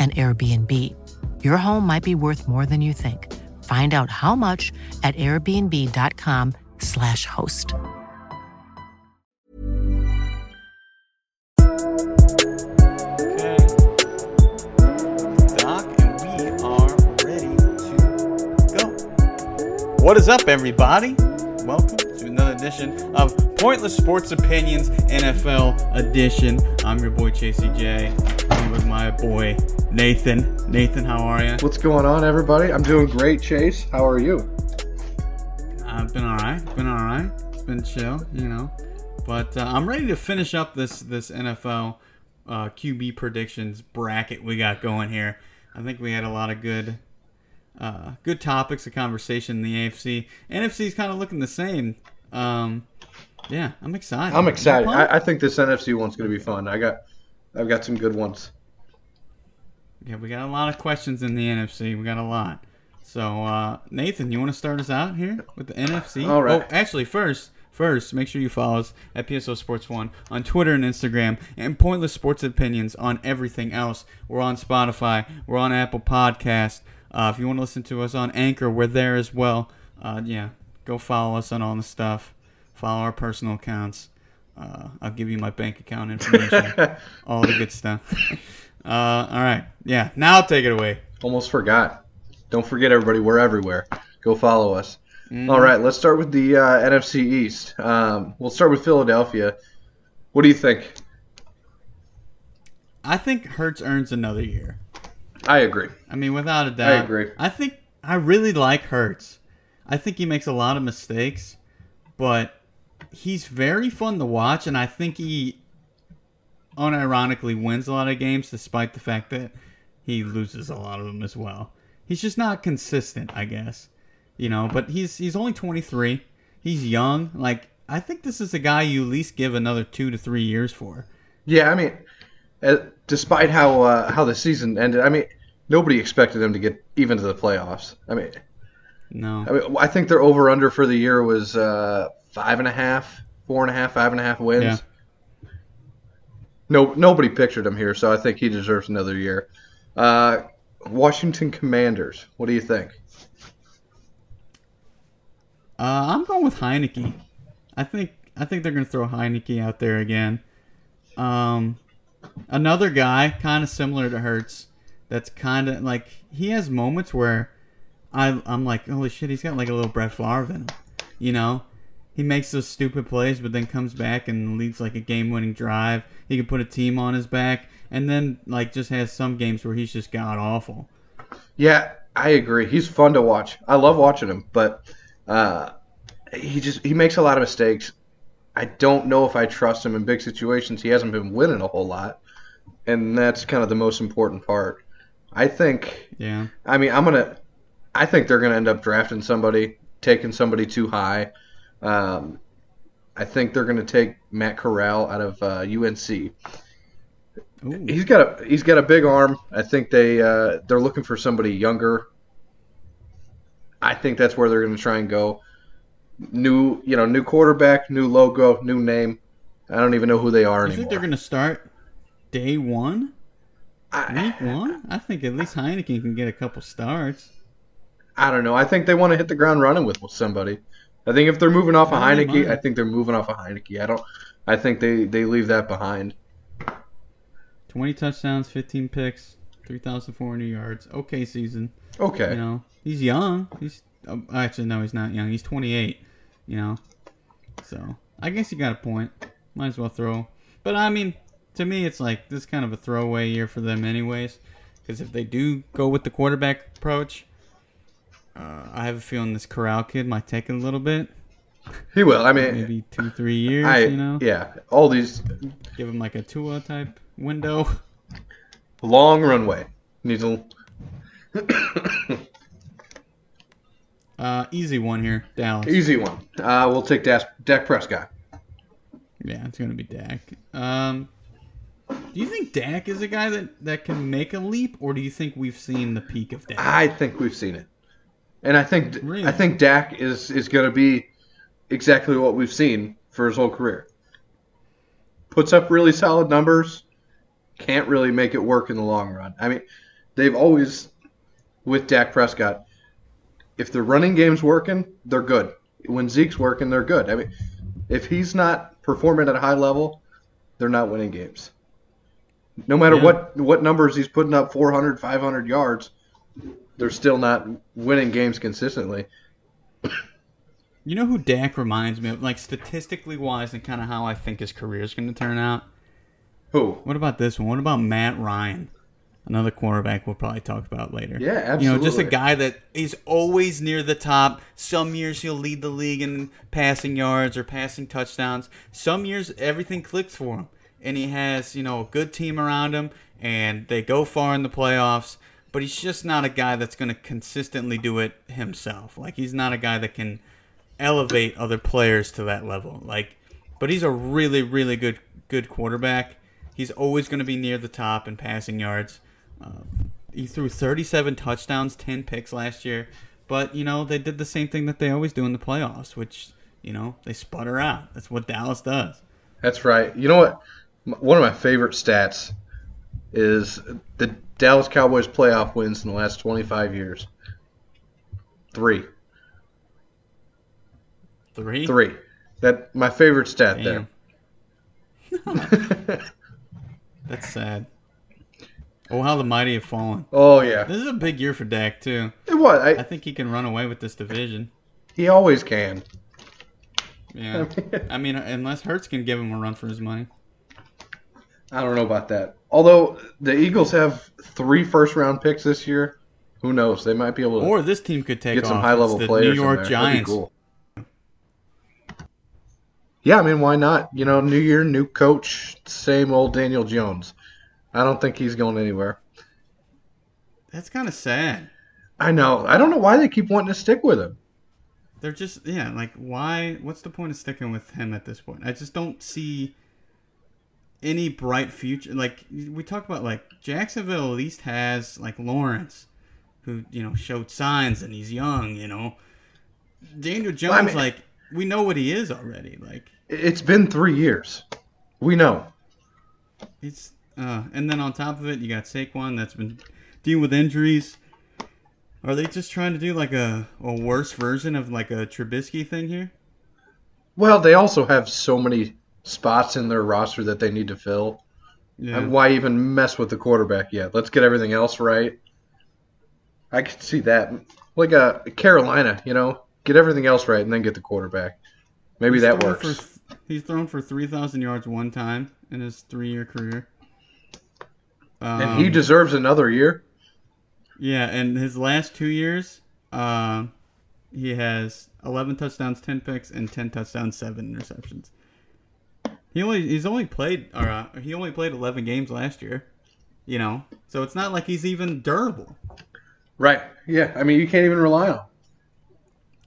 an Airbnb. Your home might be worth more than you think. Find out how much at airbnb.com/slash host. Okay. Doc, and we are ready to go. What is up, everybody? Welcome to another edition of Pointless Sports Opinions NFL Edition. I'm your boy Chasey J. With my boy Nathan. Nathan, how are you? What's going on, everybody? I'm doing great, Chase. How are you? I've been all right. Been all right. It's been chill, you know. But uh, I'm ready to finish up this this NFL uh, QB predictions bracket we got going here. I think we had a lot of good uh, good topics of conversation in the AFC. NFC is kind of looking the same. Um, yeah, I'm excited. I'm excited. I, I think this NFC one's going to be fun. I got, I've got some good ones. yeah, we got a lot of questions in the NFC. We got a lot. So uh, Nathan, you want to start us out here with the NFC? All right. Oh, actually, first, first, make sure you follow us at PSO Sports One on Twitter and Instagram, and Pointless Sports Opinions on everything else. We're on Spotify. We're on Apple Podcast. Uh, if you want to listen to us on Anchor, we're there as well. Uh, yeah, go follow us on all the stuff. Follow our personal accounts. Uh, I'll give you my bank account information, all the good stuff. Uh, all right, yeah. Now I'll take it away. Almost forgot. Don't forget, everybody. We're everywhere. Go follow us. All right, let's start with the uh, NFC East. Um, we'll start with Philadelphia. What do you think? I think Hurts earns another year. I agree. I mean, without a doubt. I agree. I think I really like Hurts. I think he makes a lot of mistakes, but he's very fun to watch, and I think he unironically wins a lot of games, despite the fact that he loses a lot of them as well. He's just not consistent, I guess. You know, but he's he's only 23. He's young. Like I think this is a guy you at least give another two to three years for. Yeah, I mean, uh, despite how uh, how the season ended, I mean, nobody expected him to get even to the playoffs. I mean, No. I mean, I think their over under for the year was uh, five and a half, four and a half, five and a half wins. Yeah. No, nobody pictured him here, so I think he deserves another year. Uh, Washington Commanders. What do you think? Uh, I'm going with Heinicke. I think I think they're going to throw Heinicke out there again. Um, another guy kind of similar to Hurts. That's kind of like he has moments where I I'm like, holy shit, he's got like a little Brett Favre in him. You know, he makes those stupid plays, but then comes back and leads like a game-winning drive. He can put a team on his back, and then like just has some games where he's just god awful. Yeah, I agree. He's fun to watch. I love watching him, but uh, he just he makes a lot of mistakes. I don't know if I trust him in big situations. He hasn't been winning a whole lot, and that's kind of the most important part. I think. Yeah. I mean, I'm gonna. I think they're gonna end up drafting somebody, taking somebody too high. Um, I think they're gonna take Matt Corral out of uh, UNC. Ooh. He's got a he's got a big arm. I think they uh, they're looking for somebody younger. I think that's where they're going to try and go. New you know new quarterback, new logo, new name. I don't even know who they are anymore. You think they're going to start day one, I, week one? I think at least Heineken can get a couple starts. I don't know. I think they want to hit the ground running with somebody. I think if they're moving off of Heinicke. I think they're moving off of Heinicke. I don't. I think they they leave that behind. 20 touchdowns, 15 picks, 3,400 yards. Okay season. Okay. You know, he's young. He's oh, actually no, he's not young. He's 28. You know, so I guess you got a point. Might as well throw. But I mean, to me, it's like this is kind of a throwaway year for them, anyways. Because if they do go with the quarterback approach, uh, I have a feeling this Corral kid might take it a little bit, He will. I mean, maybe two, three years. I you know, yeah. All these give him like a Tua type window. long runway needs a. Uh, easy one here, Dallas. Easy one. Uh, we'll take Dak, Dak Prescott. Yeah, it's gonna be Dak. Um, do you think Dak is a guy that that can make a leap, or do you think we've seen the peak of Dak? I think we've seen it, and I think Really? I think Dak is is going to be exactly what we've seen for his whole career. Puts up really solid numbers, can't really make it work in the long run. I mean, they've always with Dak Prescott, if the running game's working, they're good. When Zeke's working, they're good. I mean, if he's not performing at a high level, they're not winning games. No matter Yeah. what what numbers he's putting up 400, 500 yards, they're still not winning games consistently. You know who Dak reminds me of, like statistically wise, and kind of how I think his career is going to turn out. Who? What about this one? What about Matt Ryan? Another quarterback we'll probably talk about later. Yeah, absolutely. You know, just a guy that is always near the top. Some years he'll lead the league in passing yards or passing touchdowns. Some years everything clicks for him. And he has, you know, a good team around him and they go far in the playoffs. But he's just not a guy that's going to consistently do it himself. Like, he's not a guy that can elevate other players to that level. Like, but he's a really, really good, good quarterback. He's always going to be near the top in passing yards. Um, he threw 37 touchdowns, 10 picks last year. But, you know, they did the same thing that they always do in the playoffs, which, you know, they sputter out. That's what Dallas does. That's right. You know what? One of my favorite stats is the Dallas Cowboys playoff wins in the last 25 years. Three. Three? Three. That my favorite stat Damn. there. That's sad. Oh, how the mighty have fallen. oh yeah. This is a big year for Dak, too. It was. I I, think he can run away with this division. he always can. Yeah. I mean, unless Hurts can give him a run for his money. I don't know about that. Although the Eagles have three first round picks this year, who knows? They might be able to Or this team could take get some high level players. New York. Giants. cool. Yeah, I mean, why not? You know, new year, new coach, same old Daniel Jones. I don't think he's going anywhere. That's kind of sad. I know. I don't know why they keep wanting to stick with him. They're just yeah, like why? What's the point of sticking with him at this point? I just don't see any bright future. Like we talk about, like Jacksonville at least has like Lawrence, who you know showed signs and he's young. You know, Daniel Jones, mean- like we know what he is already. Like It's been three years. We know. it's uh, and then on top of it, you got Saquon that's been dealing with injuries. Are they just trying to do like a, a worse version of like a Trubisky thing here? Well, they also have so many spots in their roster that they need to fill. Yeah. And why even mess with the quarterback yet? Let's get everything else right. I could see that. Like a Carolina, you know, get everything else right and then get the quarterback. Maybe He's that works. For, he's thrown for 3,000 yards one time in his three year career. Um, and he deserves another year. Yeah, and his last two years, uh, he has 11 touchdowns, 10 picks, and 10 touchdowns, 7 interceptions. He only he's only played or uh, he only played 11 games last year. You know, so it's not like he's even durable. Right. Yeah. I mean, you can't even rely on.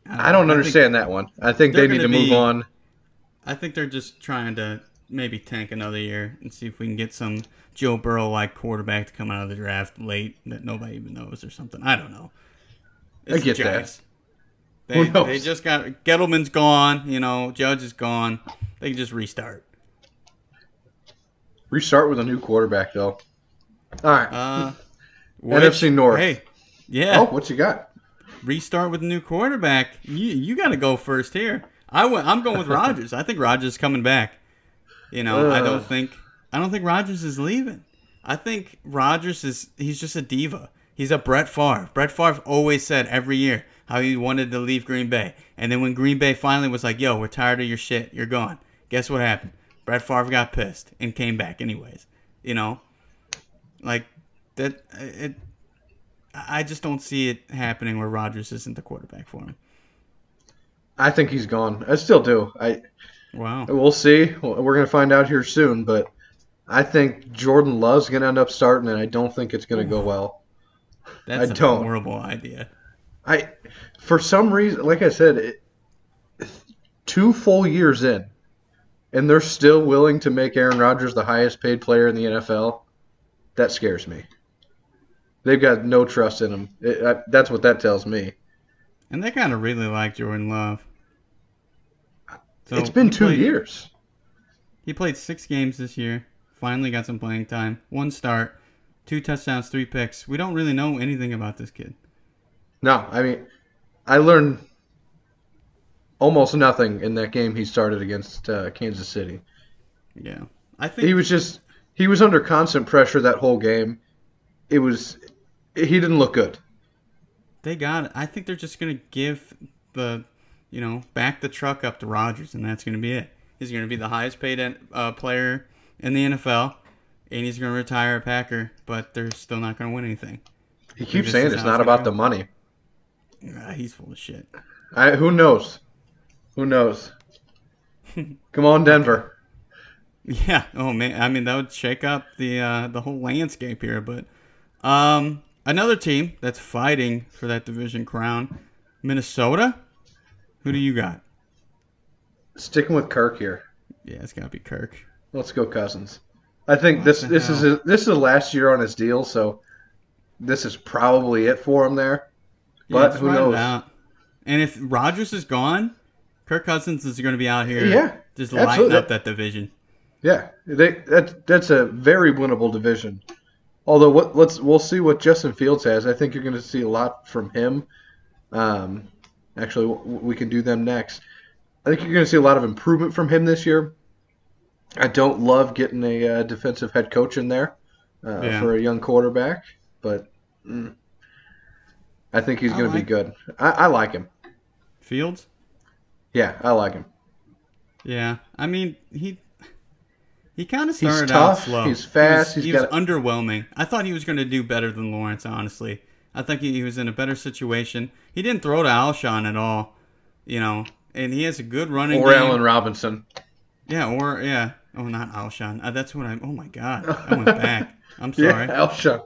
I don't understand that one. I think they're need to move be- on. I think they're just trying to maybe tank another year and see if we can get some Joe Burrow like quarterback to come out of the draft late that nobody even knows or something. I don't know. I get the that. They, they just got Gettleman's gone. You know, Judge is gone. They can just restart. Restart with a new quarterback, though. All right. Uh, NFC North. Hey, yeah. oh, what you got? restart with a new quarterback. You you got to go first here. I went, I'm going with Rodgers. I think Rodgers is coming back. You know, I don't think I don't think Rodgers is leaving. I think Rodgers is he's just a diva. He's a Brett Favre. Brett Favre always said every year how he wanted to leave Green Bay, and then when Green Bay finally was like, "Yo, we're tired of your shit. You're gone." Guess what happened? Brett Favre got pissed and came back anyways. You know, like that. It. I just don't see it happening where Rodgers isn't the quarterback for him. I think he's gone. I still do. I Wow. we'll see. We're gonna find out here soon, but I think Jordan Love's gonna end up starting, and I don't think it's gonna go well. That's I a don't. horrible idea. I, for some reason, like I said, it, two full years in, and they're still willing to make Aaron Rodgers the highest paid player in the NFL. That scares me. They've got no trust in him. It, I, that's what that tells me. And they kind of really like Jordan Love. So it's been two played- years. He played six games this year. Finally got some playing time. One start, two touchdowns, three picks. We don't really know anything about this kid. No, I mean, I learned almost nothing in that game he started against uh, Kansas City. Yeah, I think He was just he was under constant pressure that whole game. It was he didn't look good. they got it. I think they're just gonna give the, you know, back the truck up to Rodgers, and that's gonna be it. He's gonna be the highest paid uh, player in the NFL, and he's gonna retire a Packer. But they're still not gonna win anything. He keeps saying it's not about go. the money. Ah, he's full of shit. I, who knows? Who knows? Come on, Denver. Yeah. Oh man. I mean, that would shake up the uh, the whole landscape here. But um, another team that's fighting for that division crown, Minnesota. Who do you got? Sticking with Kirk here. Yeah, it's gotta be Kirk. Let's go Cousins. I think this the this is hell? a, this is the last year on his deal, so this is probably it for him there. But just who knows? And if Rodgers is gone, Kirk Cousins is going to be out here, Yeah, just lighting absolutely. up that division. Yeah, they that that's a very winnable division. Although what let's we'll see what Justin Fields has. I think you're going to see a lot from him. Um, actually, we can do them next. I think you're going to see a lot of improvement from him this year. I don't love getting a uh, defensive head coach in there uh, Yeah. for a young quarterback, but mm, I think he's going to be good. I, I like him. Fields. Yeah, I like him. Yeah, I mean he he kind of He's started out slow. he's fast, He was, he's he was got- underwhelming. I thought he was going to do better than Lawrence. Honestly, I think he, he was in a better situation. He didn't throw to Alshon at all, you know, and he has a good running Or game. Allen Robinson. Yeah, or yeah. Oh, not Alshon. Uh, that's what I. Oh my God, I went back. I'm sorry. Yeah, Alshon.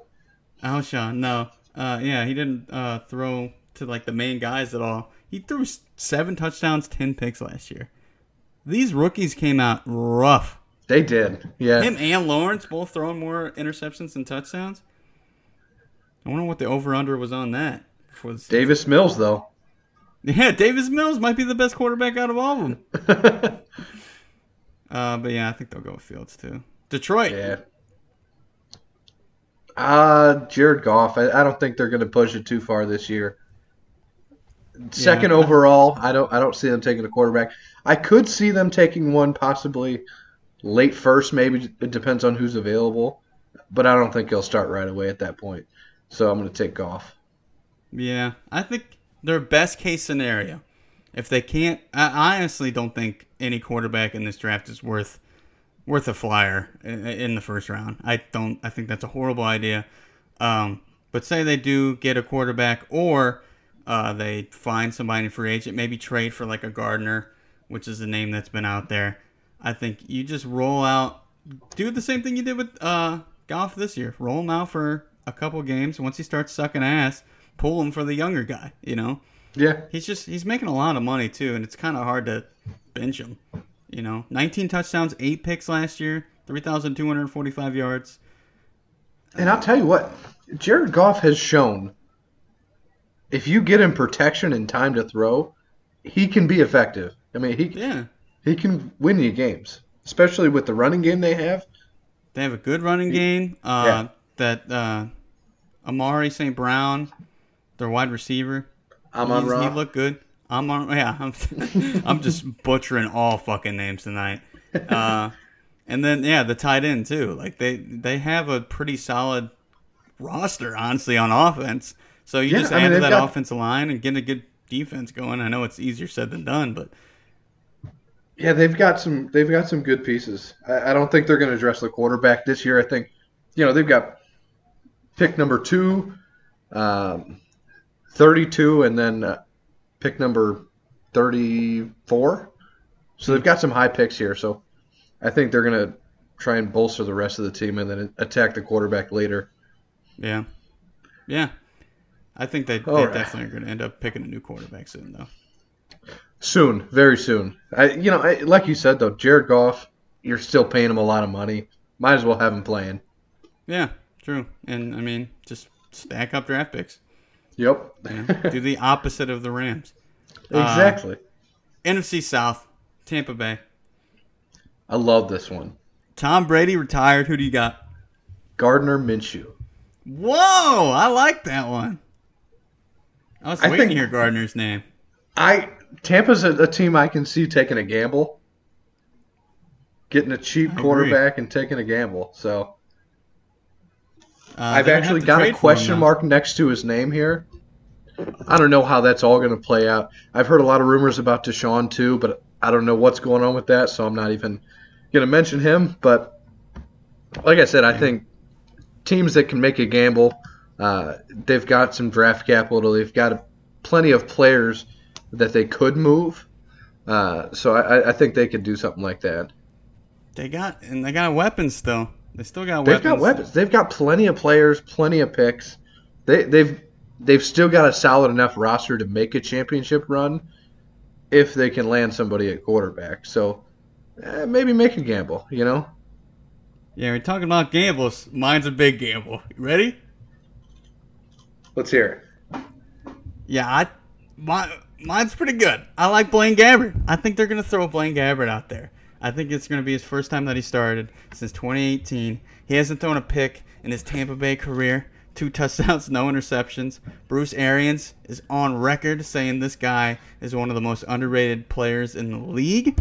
Alshon, no. Uh, yeah, he didn't uh, throw to like the main guys at all. He threw seven touchdowns, ten picks last year. These rookies came out rough. They did. Yeah. Him and Lawrence both throwing more interceptions than touchdowns. I wonder what the over under was on that. Season. Davis Mills, though. Yeah, Davis Mills might be the best quarterback out of all of them. uh, but yeah, I think they'll go with Fields too. Detroit. Yeah. Uh, Jared Goff. I, I don't think they're going to push it too far this year. Second Yeah. overall, I don't. I don't see them taking a quarterback. I could see them taking one possibly late first. Maybe it depends on who's available, but I don't think he'll start right away at that point. So I'm going to take Goff. Yeah, I think their best case scenario. If they can't, I I honestly don't think any quarterback in this draft is worth worth a flyer in the first round. I don't. I think that's a horrible idea. Um, but say they do get a quarterback, or uh, they find somebody in free agent, maybe trade for like a Gardner, which is a name that's been out there. I think you just roll out, do the same thing you did with uh, Goff this year. Roll him out for a couple games. Once he starts sucking ass, pull him for the younger guy. You know, Yeah. he's just he's making a lot of money too, and it's kind of hard to bench him. You know, 19 touchdowns, eight picks last year, 3,245 yards. And I'll tell you what, Jared Goff has shown if you get him protection and time to throw, he can be effective. I mean, he Yeah, he can win you games, especially with the running game they have. they have a good running game. Uh, Yeah. That uh, Amari St. Brown, their wide receiver, Amon He's- Ra. He looked good. I'm on. Yeah, I'm. I'm just butchering all fucking names tonight. Uh, and then yeah, the tight end too. Like they they have a pretty solid roster, honestly, on offense. So you Yeah, just I mean, add to that got- offensive line and get a good defense going. I know it's easier said than done, but Yeah, they've got some. They've got some good pieces. I, I don't think they're going to address the quarterback this year. I think, you know, they've got pick number two, um, thirty-two, and then uh, pick number thirty-four. So they've got some high picks here. So I think they're going to try and bolster the rest of the team and then attack the quarterback later. yeah, yeah. I think they, they right. definitely are going to end up picking a new quarterback soon, though. Soon, very soon. I, you know, I, like you said though, Jared Goff, you're still paying him a lot of money. Might as well have him playing. Yeah, true. And I mean, just stack up draft picks. Yep. You know? Do the opposite of the Rams. Uh, exactly. NFC South, Tampa Bay. I love this one. Tom Brady retired. Who do you got? Gardner Minshew. Whoa, I like that one. I was I waiting to hear Gardner's name. I Tampa's a, a team I can see taking a gamble, getting a cheap agree. quarterback and taking a gamble. So Uh, I've actually got a for him, question mark next to his name here. I don't know how that's all going to play out. I've heard a lot of rumors about Deshaun too, but I don't know what's going on with that, so I'm not even going to mention him. But like I said, I think teams that can make a gamble, uh, they've got some draft capital. They've got plenty of players that they could move. Uh, so I, I think they could do something like that. They got and they got weapons still. They still got weapons. They've got weapons. They've got plenty of players, plenty of picks. They, they've they've still got a solid enough roster to make a championship run if they can land somebody at quarterback. So eh, maybe make a gamble. You know, Yeah, we're talking about gambles. Mine's a big gamble. You ready? Let's hear it. Yeah, I my mine's pretty good. I like Blaine Gabbert. I think they're gonna throw Blaine Gabbert out there. I think it's gonna be his first time that he started since 2018. He hasn't thrown a pick in his Tampa Bay career. Two touchdowns, no interceptions. Bruce Arians is on record saying this guy is one of the most underrated players in the league.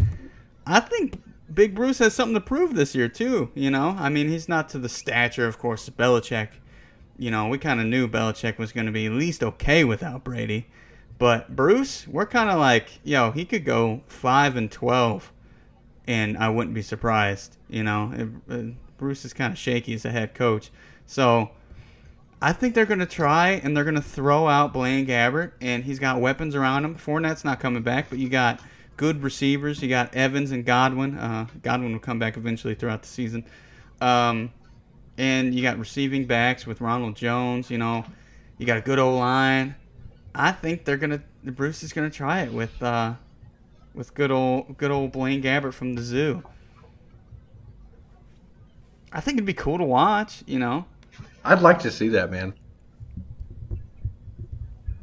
I think Big Bruce has something to prove this year too. You know, I mean, he's not to the stature, of course, Belichick. You know, we kind of knew Belichick was going to be at least okay without Brady, but Bruce, we're kind of like, yo, he could go five and twelve, and I wouldn't be surprised. You know, It- Bruce is kind of shaky as a head coach, so I think they're going to try and they're going to throw out Blaine Gabbert, and he's got weapons around him. Fournette's not coming back, but you got good receivers. You got Evans and Godwin. Uh, Godwin will come back eventually throughout the season. Um, and you got receiving backs with Ronald Jones. You know, you got a good O line. I think they're gonna. Bruce is gonna try it with uh, with good old good old Blaine Gabbert from the zoo. I think it'd be cool to watch. You know. I'd like to see that, man.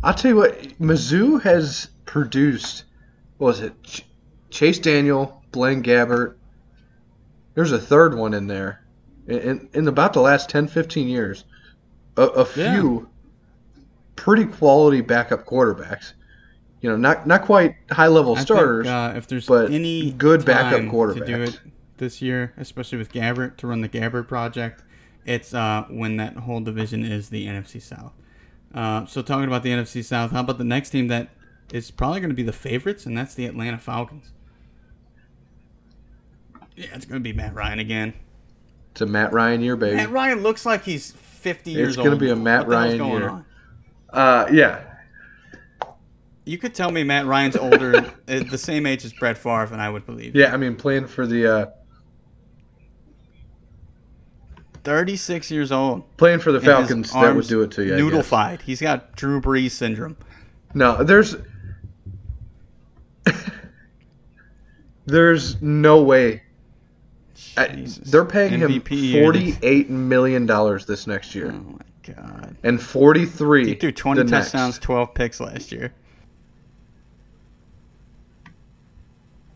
I'll tell you what, Mizzou has produced. What was it Ch- Chase Daniel, Blaine Gabbert? There's a third one in there. In, in, about the last 10, 15 years, a, a Yeah. few pretty quality backup quarterbacks. You know, not not quite high level I starters. think, uh, if there's but any good backup time to do it this year, especially with Gabbert to run the Gabbert project, it's uh, when that whole division is the NFC South. Uh, so talking about the NFC South, how about the next team that is probably going to be the favorites, and that's the Atlanta Falcons. Yeah, it's going to be Matt Ryan again. It's a Matt Ryan year, baby. Matt Ryan looks like he's 50 years It's old. gonna be a. Matt What the hell's Ryan going year. on? Uh, yeah, You could tell me Matt Ryan's older, the same age as Brett Favre, and I would believe. yeah. I mean, playing for the uh, 36 years old. playing for the Falcons, that would do it to you. Guess. Noodlefied. He's got Drew Brees syndrome. No, there's There's no way. I- Jesus. they're paying MVP him forty-eight million dollars this next year. Oh my god. and forty-three. He threw 20 the next. touchdowns, 12 picks last year.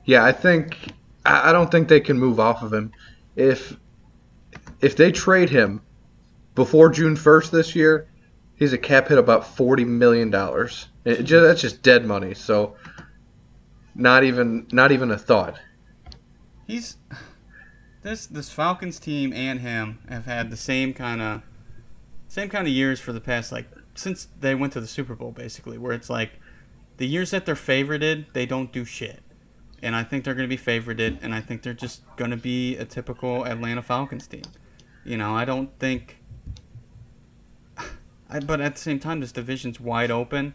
Yeah, I think I I don't think they can move off of him. If if they trade him before June first this year, he's a cap hit about forty million dollars. That's just dead money. So not even not even a thought. He's this this Falcons team and him have had the same kind of same kind of years for the past like since they went to the Super Bowl basically, where it's like the years that they're favorited, they don't do shit. And I think they're going to be favorited, and I think they're just going to be a typical Atlanta Falcons team. You know, I don't think. I, but at the same time, this division's wide open.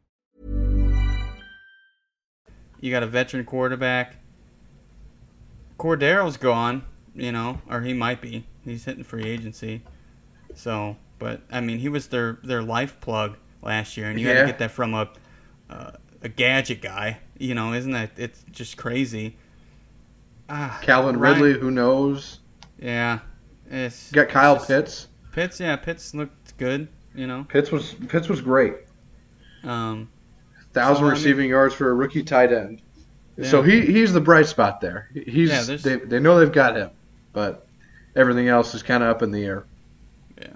You got a veteran quarterback. Cordero's gone, you know, or he might be. He's hitting free agency. So, but I mean, he was their their life plug last year, and you had to get that from a uh, a gadget guy. You know, isn't that? It's just crazy. Ah, Calvin Ryan- Ridley, who knows? Yeah, it's You got Kyle it's Pitts. Pitts, yeah, Pitts looked good. You know, Pitts was Pitts was great. um, Thousand So, I mean- receiving yards for a rookie tight end. So he he's the bright spot there. He's Yeah, they they know they've got him, but everything else is kind of up in the air. yeah.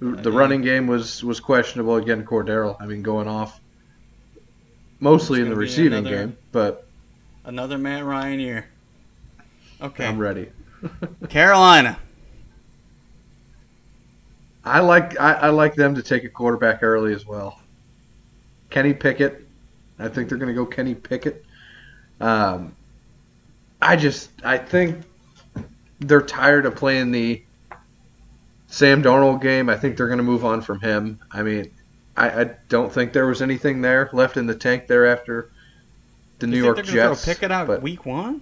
The Yeah. running game was was questionable again. Cordero, I mean, going off mostly in the receiving another- game, but Another Matt Ryan year. Okay, I'm ready. Carolina. I like I, I like them to take a quarterback early as well. Kenny Pickett. I think they're going to go Kenny Pickett. Um, I just I think they're tired of playing the Sam Darnold game. I think they're going to move on from him. I mean, I, I don't think there was anything there left in the tank there after the New you York they're gonna Jets. throw Pickett out but- week one?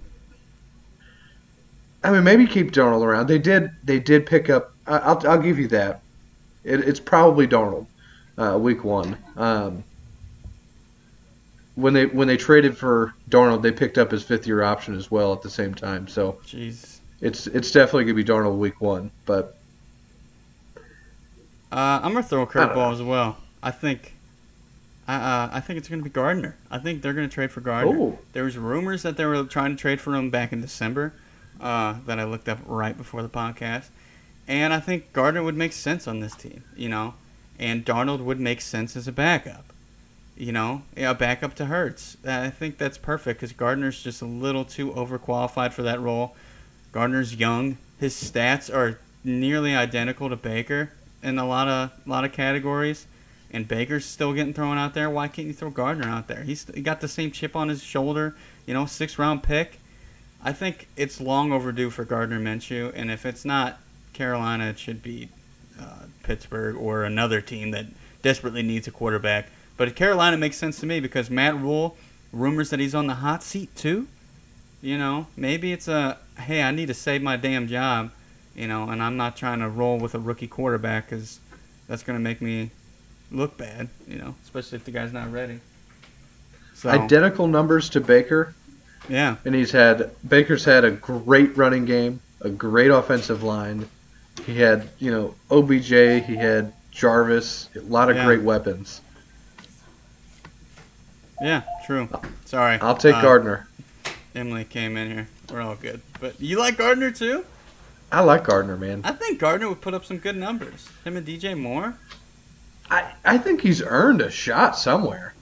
I mean, maybe keep Darnold around. They did. They did pick up. I- I'll. I'll give you that. It, it's probably Darnold, uh, week one. Um, when they when they traded for Darnold, they picked up his fifth year option as well at the same time. So Jeez. it's it's definitely gonna be Darnold week one. But Uh, I'm gonna throw a curveball as well. I think, uh, I think it's gonna be Gardner. I think they're gonna trade for Gardner. Ooh. There was rumors that they were trying to trade for him back in December, uh, that I looked up right before the podcast, and I think Gardner would make sense on this team. You know, and Darnold would make sense as a backup. You know, yeah, a backup to Hurts. I think that's perfect because Gardner's just a little too overqualified for that role. Gardner's young. His stats are nearly identical to Baker in a lot of lot of categories, and Baker's still getting thrown out there. Why can't you throw Gardner out there? He's he got the same chip on his shoulder. You know, six round pick. I think it's long overdue for Gardner Minshew, and if it's not Carolina, it should be uh, Pittsburgh or another team that desperately needs a quarterback. But Carolina makes sense to me because Matt Rhule, rumors that he's on the hot seat too. You know, maybe it's a hey, I need to save my damn job. You know, and I'm not trying to roll with a rookie quarterback because that's going to make me look bad. You know, especially if the guy's not ready. So identical numbers to Baker, yeah, and he's had Baker's had a great running game, a great offensive line. He had you know OBJ, he had Jarvis, a lot of Yeah. great weapons. Yeah, true. Sorry. I'll take Uh, Gardner. Emily came in here. We're all good. But you like Gardner too? I like Gardner, man. I think Gardner would put up some good numbers. Him and DJ Moore. I, I think he's earned a shot somewhere.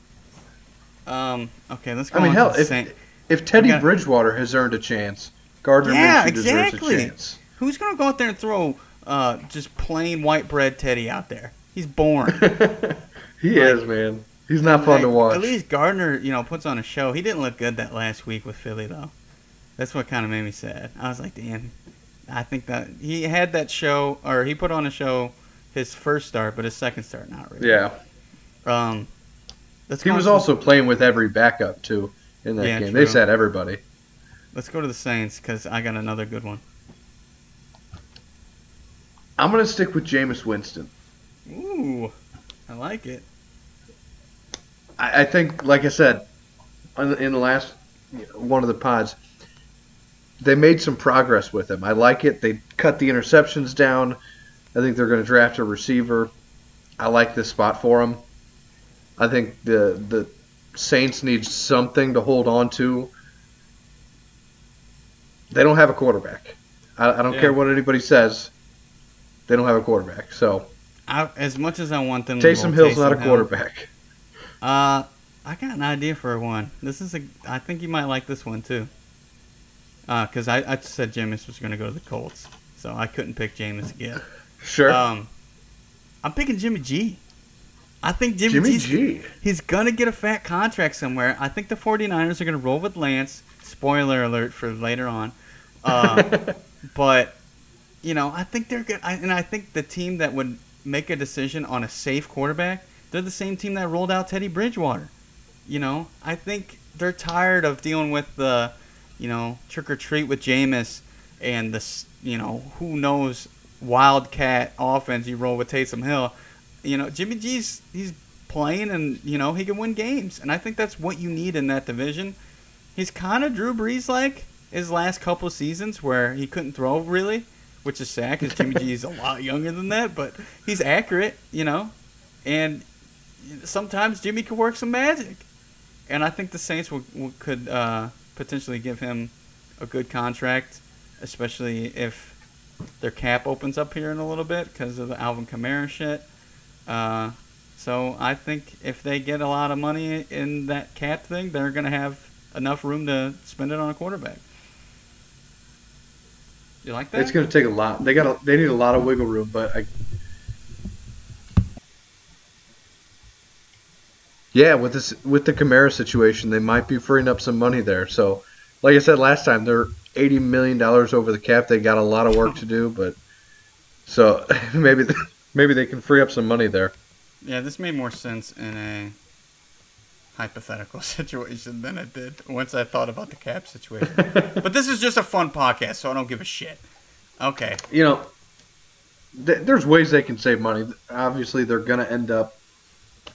Um. Okay, let's go. I mean, on hell, if Saint- if Teddy got- Bridgewater has earned a chance, Gardner Yeah, Minshew exactly. deserves a chance. Who's gonna go out there and throw uh, just plain white bread Teddy out there? He's born. He is, man. He's not fun to watch. At least Gardner, you know, puts on a show. He didn't look good that last week with Philly though. That's what kind of made me sad. I was like, damn. I think that he had that show, or he put on a show his first start, but his second start not really. yeah, Um. He was also playing with every backup too in that Yeah, game. true. They said everybody. Let's go to the Saints because I got another good one. I'm gonna stick with Jameis Winston. Ooh, I like it. I, I think, like I said, in the last one of the pods, they made some progress with him. I like it. They cut the interceptions down. I think they're going to draft a receiver. I like this spot for him. I think the the Saints need something to hold on to. They don't have a quarterback. I, I don't Yeah. care what anybody says. They don't have a quarterback. So I, as much as I want them, to Taysom Hill's not a Taysom Hill, quarterback. Uh, I got an idea for one. This is a. I think you might like this one too. Uh, cause I, I said Jameis was gonna go to the Colts, so I couldn't pick Jameis again. Sure. Um, I'm picking Jimmy G. I think Jimmy, Jimmy G's, G. He's gonna get a fat contract somewhere. I think the 49ers are gonna roll with Lance. Spoiler alert for later on. Uh, but you know, I think they're good. I, and I think the team that would make a decision on a safe quarterback, they're the same team that rolled out Teddy Bridgewater. You know, I think they're tired of dealing with the, you know, trick or treat with Jameis and this, you know, who knows wildcat offense you roll with Taysom Hill. You know, Jimmy G's he's playing and you know he can win games, and I think that's what you need in that division. He's kind of Drew Brees like his last couple seasons where he couldn't throw really, which is sad because Jimmy G is a lot younger than that, but he's accurate, you know, and sometimes Jimmy could work some magic, and I think the Saints would, would, could uh, potentially give him a good contract, especially if their cap opens up here in a little bit because of the Alvin Kamara shit. Uh, so I think if they get a lot of money in that cap thing, they're gonna have enough room to spend it on a quarterback. You like that? It's going to take a lot. They got. A, they need a lot of wiggle room, but I. Yeah, with this with the Kamara situation, they might be freeing up some money there. So, like I said last time, they're eighty million dollars over the cap. They got a lot of work to do, but so maybe maybe they can free up some money there. Yeah, this made more sense in a hypothetical situation than it did once I thought about the cap situation. but this is just a fun podcast, so I don't give a shit. Okay. You know, th- there's ways they can save money. Obviously, they're going to end up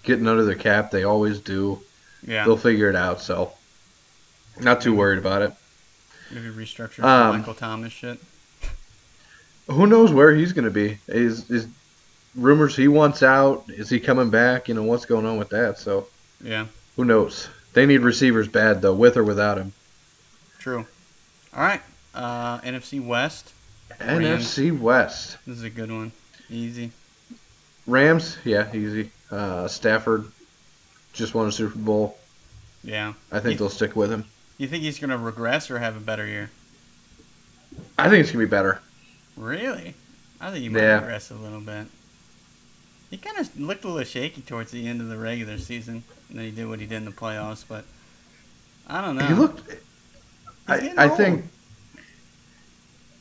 getting under the cap. They always do. Yeah. They'll figure it out. So, not too worried about it. Maybe restructure Um, Michael Thomas shit. Who knows where he's going to be? Is is rumors he wants out? Is he coming back? You know what's going on with that? So Yeah, who knows? They need receivers bad though, with or without him. true. All right. Uh, NFC West. Rams. NFC West. This is a good one. Easy. Rams, yeah, easy. Uh, Stafford just won a Super Bowl. Yeah. I think You- they'll stick with him. You think he's going to regress or have a better year? I think it's gonna be better. Really? I think he might Yeah. regress a little bit. He kind of looked a little shaky towards the end of the regular season. And then he did what he did in the playoffs, but I don't know. He looked. I, I think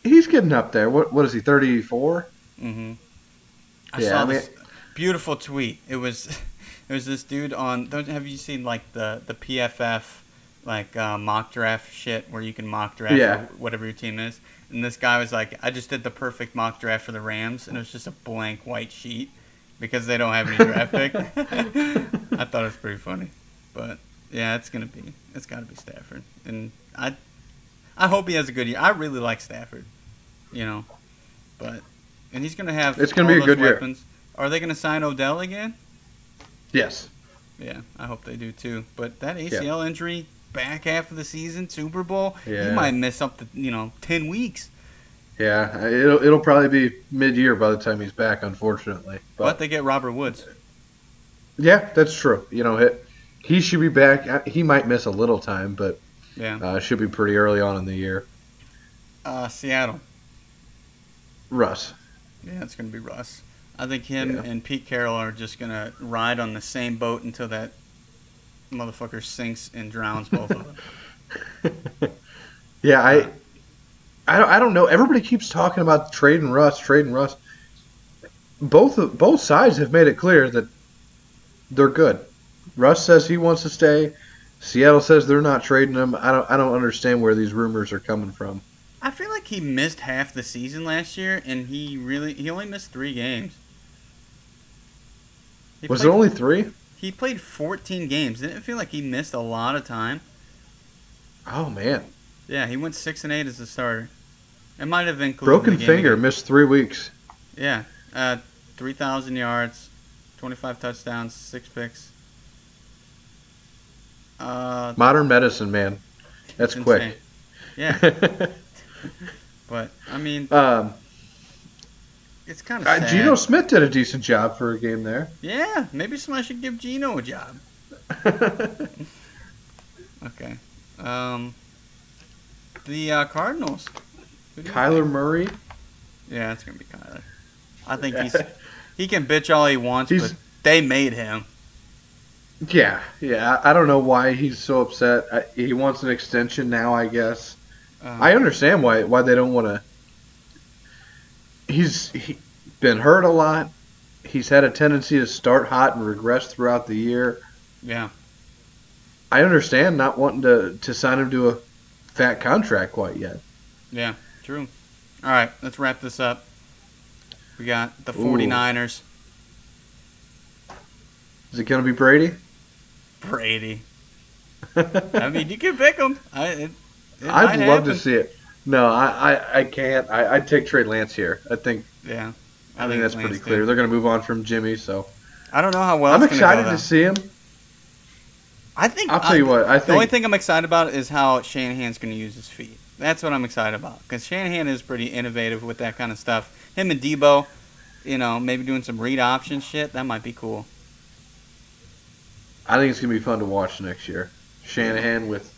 he's getting up there. What what is he? Thirty four. Mm-hmm. I Yeah, saw I mean- this beautiful tweet. It was, it was this dude on. Don't have you seen like the the PFF like uh, mock draft shit where you can mock draft Yeah. whatever your team is? And this guy was like, I just did the perfect mock draft for the Rams, and it was just a blank white sheet because they don't have any draft pick. I thought it was pretty funny, but yeah, it's gonna be it's got to be Stafford, and I I hope he has a good year. I really like Stafford, you know, but and he's gonna have It's gonna be a good year. Are they gonna sign Odell again? Yes. Yeah, I hope they do too. But that ACL injury, back half of the season, Super Bowl, Yeah. he might miss up to you know ten weeks. Yeah, it'll it'll probably be mid year by the time he's back, unfortunately. But, But they get Robert Woods. yeah, that's true. You know, he, he should be back. He might miss a little time, but Yeah. uh, should be pretty early on in the year. Uh, Seattle. Russ. Yeah, it's gonna be Russ. I think him Yeah. and Pete Carroll are just gonna ride on the same boat until that motherfucker sinks and drowns both of them. Yeah, I, I don't, I don't know. Everybody keeps talking about trade trading Russ, trading Russ. Both both sides have made it clear that they're good. Russ says he wants to stay. Seattle says they're not trading him. I don't I don't understand where these rumors are coming from. I feel like he missed half the season last year, and he really he only missed three games. He Was it played- only three? He played 14 games. Didn't it feel like he missed a lot of time? Oh man, Yeah, he went six and eight as a starter. It might have included broken finger, against- missed three weeks. Yeah, uh, 3,000 yards, 25 touchdowns, six picks. Uh, Modern medicine, man. That's quick. Yeah, but I mean, um, it's kind of uh. Geno Smith did a decent job for a game there. Yeah, maybe somebody should give Geno a job. Okay. Um, the uh, Cardinals. Kyler? Murray. Yeah, it's gonna be Kyler. I think he's he can bitch all he wants, He's- but they made him. Yeah, yeah. I don't know why he's so upset. I, he wants an extension now, I guess. Uh, I understand why why they don't want to. He's he, been hurt a lot. He's had a tendency to start hot and regress throughout the year. yeah. I understand not wanting to, to sign him to a fat contract quite yet. Yeah, true. All right, let's wrap this up. We got the Ooh. 49ers, Is it going to be Brady? Brady. I mean, you can pick him. I, it, it I'd might love to see it. No, I, I, I can't. I, I'd take Trey Lance here. I think Yeah. I, think that's Lance pretty clear. They're going to move on from Jimmy, so I don't know how well I'm gonna go, excited to see him. I think I'll tell you what, I the only thing I'm excited about is how Shanahan's going to use his feet. That's what I'm excited about because Shanahan is pretty innovative with that kind of stuff. Him and Deebo, you know, maybe doing some read option shit. That might be cool. I think it's going to be fun to watch next year. Shanahan with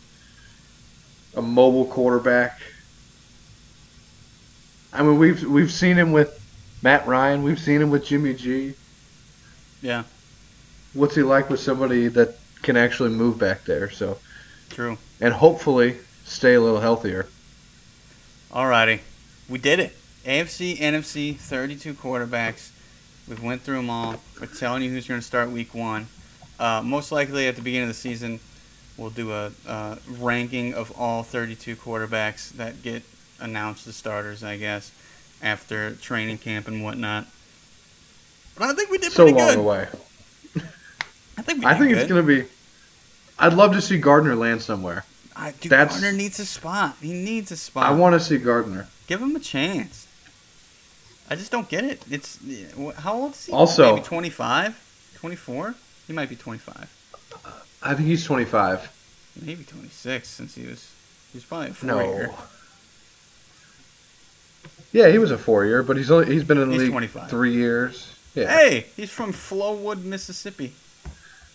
a mobile quarterback. I mean, we've we've seen him with Matt Ryan. We've seen him with Jimmy G. Yeah, What's he like with somebody that can actually move back there? So, true. and hopefully stay a little healthier. Alrighty, we did it. AFC, NFC, 32 quarterbacks. We've went through them all. We're telling you who's going to start Week One. Uh, most likely at the beginning of the season, we'll do a uh, ranking of all 32 quarterbacks that get announced the starters. I guess after training camp and whatnot. But I think we did So pretty long good. away. I think we I think good. it's going to be. I'd love to see Gardner land somewhere. I, dude, that's- Gardner needs a spot. He needs a spot. I want to see Gardner. Give him a chance. I just don't get it. It's how old is he? Also- maybe 25, 24. He might be 25, I think he's 25. maybe 26 since he was he was probably a four No. Yeah, he was a four year, but he's only he's been in the He's league 25. three years. Yeah. Hey, he's from Flowood, Mississippi.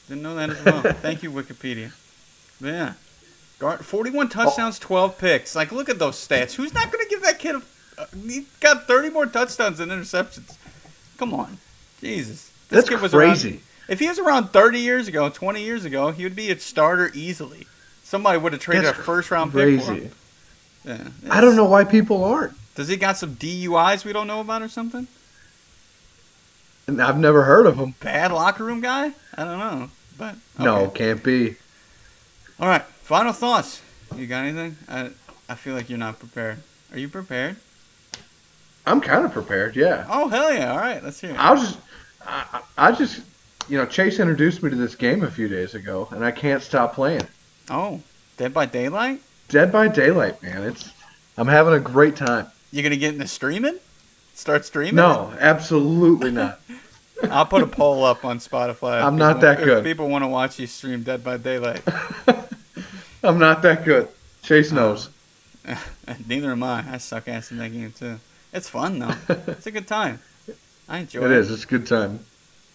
Didn't know that as well. Thank you, Wikipedia. But yeah, Guard, 41 touchdowns, 12 picks. Like, look at those stats. Who's not going to give that kid a? Uh, he got 30 more touchdowns than interceptions. Come on, Jesus. This That's kid was around- crazy. If he was around 30 years ago, 20 years ago, he would be a starter easily. Somebody would have traded That's a first round pick for him. Yeah, I don't know why people aren't. Does he got some DUIs we don't know about or something? I've never heard of him. Bad locker room guy? I don't know. But No, okay. can't be. All right. Final thoughts. You got anything? I I feel like you're not prepared. Are you prepared? I'm kind of prepared. Yeah. Oh hell yeah! All right, let's hear it. I was just, I I just, you know, Chase introduced me to this game a few days ago, and I can't stop playing. Oh, Dead by Daylight. Dead by Daylight, man. It's, I'm having a great time. You gonna get into streaming? Start streaming? No, absolutely not. I'll put a poll up on Spotify. I'm not that if good. people want to watch you stream Dead by Daylight. I'm not that good. Chase Uh, knows. Neither am I. I suck ass in that game too. It's fun though. it's a good time. I enjoy It it. is. It's a good time.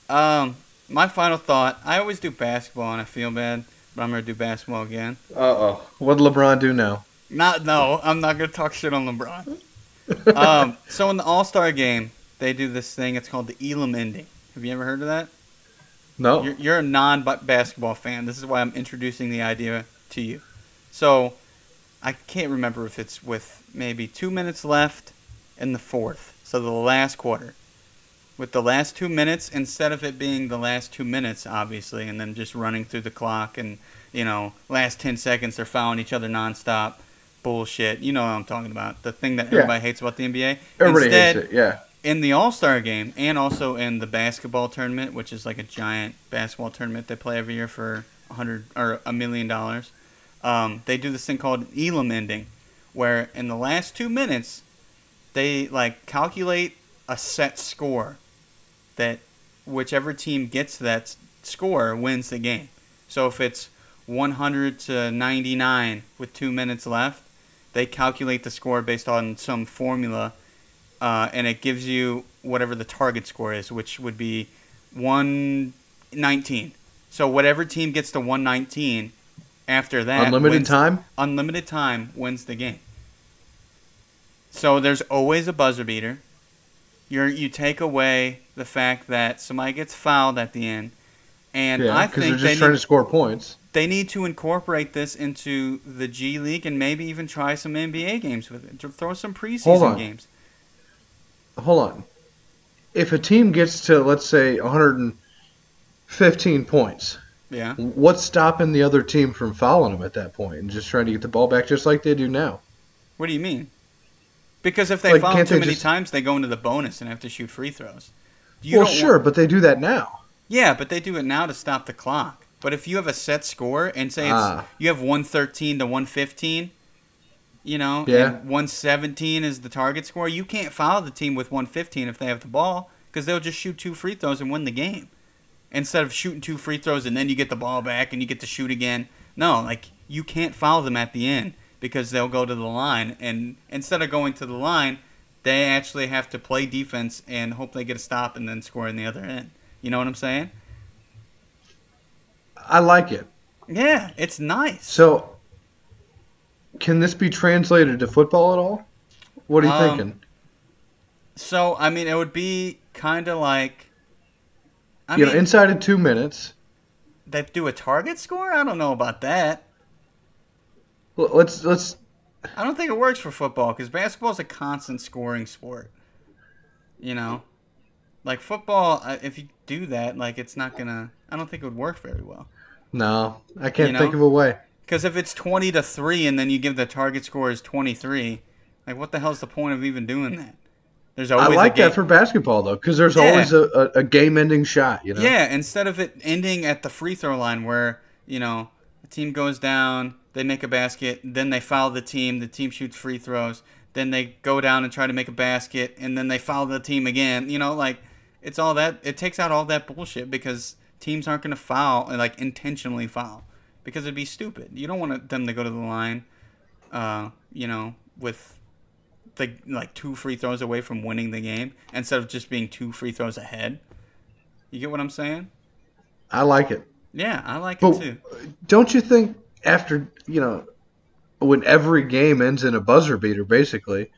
Um, my final thought. I always do basketball and I feel bad, but I'm gonna do basketball again. Uh oh. What did LeBron do now? Not no, I'm not gonna talk shit on LeBron. Um, so in the All Star game, they do this thing. It's called the Elam ending. Have you ever heard of that? No. You're, you're a non-basketball fan. This is why I'm introducing the idea to you. So, I can't remember if it's with maybe two minutes left in the fourth. So the last quarter. With the last two minutes, instead of it being the last two minutes, obviously, and then just running through the clock and, you know, last 10 seconds they're fouling each other nonstop. Bullshit. You know what I'm talking about. The thing that Yeah. everybody hates about the NBA. Everybody Instead, hates it. Yeah. in the All Star game and also in the basketball tournament, which is like a giant basketball tournament they play every year for a hundred or a million dollars, um, they do this thing called Elam ending, where in the last two minutes, they like calculate a set score that whichever team gets that score wins the game. So if it's 100 to 99 with two minutes left, they calculate the score based on some formula uh, and it gives you whatever the target score is, which would be 119. So whatever team gets to 119 after that, Unlimited wins- time? unlimited time wins the game. So there's always a buzzer beater. You're you take away the fact that somebody gets fouled at the end, and Yeah. I Because think they're they just trying need, to score points. They need to incorporate this into the G League and maybe even try some NBA games with it. Throw some preseason on. games. Hold on. If a team gets to let's say 115 points, Yeah. what's stopping the other team from fouling them at that point and just trying to get the ball back just like they do now? What do you mean? Because if they Like, foul too they many just- times, they go into the bonus and have to shoot free throws. You well, sure, want- but they do that now. yeah, but they do it now to stop the clock. But if you have a set score and say it's Ah. you have 113 to 115, you know, Yeah. and 117 is the target score, you can't foul the team with 115 if they have the ball because they'll just shoot two free throws and win the game. Instead of shooting two free throws and then you get the ball back and you get to shoot again. No, like you can't foul them at the end because they'll go to the line and instead of going to the line, they actually have to play defense and hope they get a stop and then score in the other end. You know what I'm saying? I like it. Yeah, it's nice. So, can this be translated to football at all? What are you Um, thinking? So, I mean, it would be kind of like I you mean, know, inside of two minutes. they do a target score? I don't know about that. Let's let's. I don't think it works for football because basketball is a constant scoring sport. You know, like football, uh, if you do that, like it's not gonna. I don't think it would work very well. No, I can't You know? think of a way. Because if it's twenty to three and then you give the target score as twenty three, like what the hell's the point of even doing that? There's always I like that for basketball though, because there's Yeah. always a, a, a game-ending shot. You know. Yeah, instead of it ending at the free throw line where, you know, the team goes down, they make a basket, then they foul the team, the team shoots free throws, then they go down and try to make a basket, and then they foul the team again. You know, like, it's all that, it takes out all that bullshit because teams aren't going to foul, and like, intentionally foul, because it'd be stupid. You don't want them to go to the line, uh, you know, with. The, like two free throws away from winning the game instead of just being two free throws ahead. You get what I'm saying? I like it. Yeah, I like But it too. don't you think after you know when every game ends in a buzzer beater, basically,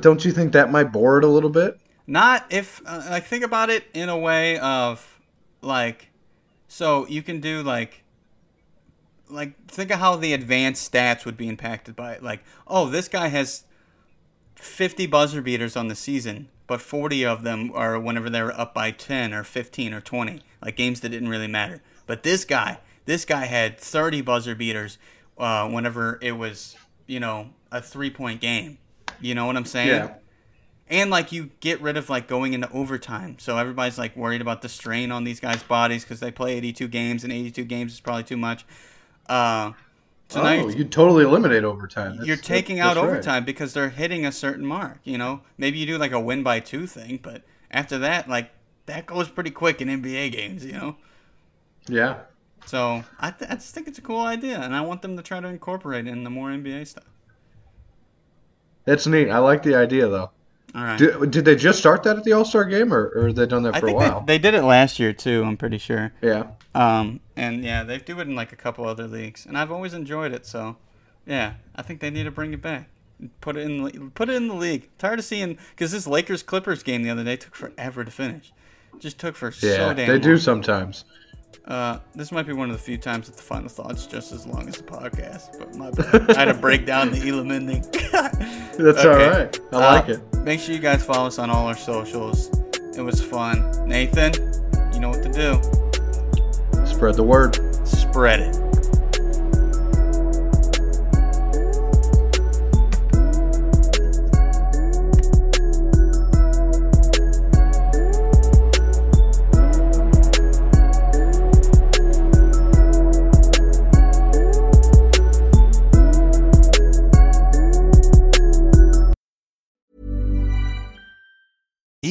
don't you think that might bore it a little bit? Not if uh, like think about it in a way of like so you can do like like think of how the advanced stats would be impacted by it. Like, oh, this guy has 50 buzzer beaters on the season, but 40 of them are whenever they're up by 10 or 15 or 20, like games that didn't really matter. But this guy, this guy had 30 buzzer beaters uh, whenever it was, you know, a three-point game. You know what I'm saying? Yeah. And like you get rid of like going into overtime, so everybody's like worried about the strain on these guys' bodies because they play 82 games, and 82 games is probably too much. Uh, so oh, you're, totally eliminate overtime. That's- you're taking that's out right. overtime because they're hitting a certain mark. You know, maybe you do like a win by two thing, but after that, like that goes pretty quick in NBA games, you know. Yeah. So I, th- I just think it's a cool idea, and I want them to try to incorporate it in the more NBA stuff. It's neat. I like the idea though. All right. Did, did they just start that at the All Star game, or, or they done that I for a while? they, they did it last year too. I'm pretty sure. yeah. Um, and yeah, they do it in like a couple other leagues, and I've always enjoyed it. So, yeah, I think they need to bring it back. Put it in, the- put it in the league. Tired of seeing because this Lakers Clippers game the other day took forever to finish. Just took for Yeah. so damn they do long. sometimes. Uh, this might be one of the few times that the final thoughts just as long as the podcast. But my bad. I had to break down the Elam ending. That's all right. I like Uh, it. Make sure you guys follow us on all our socials. It was fun. Nathan, you know what to do. Spread the word. Spread it.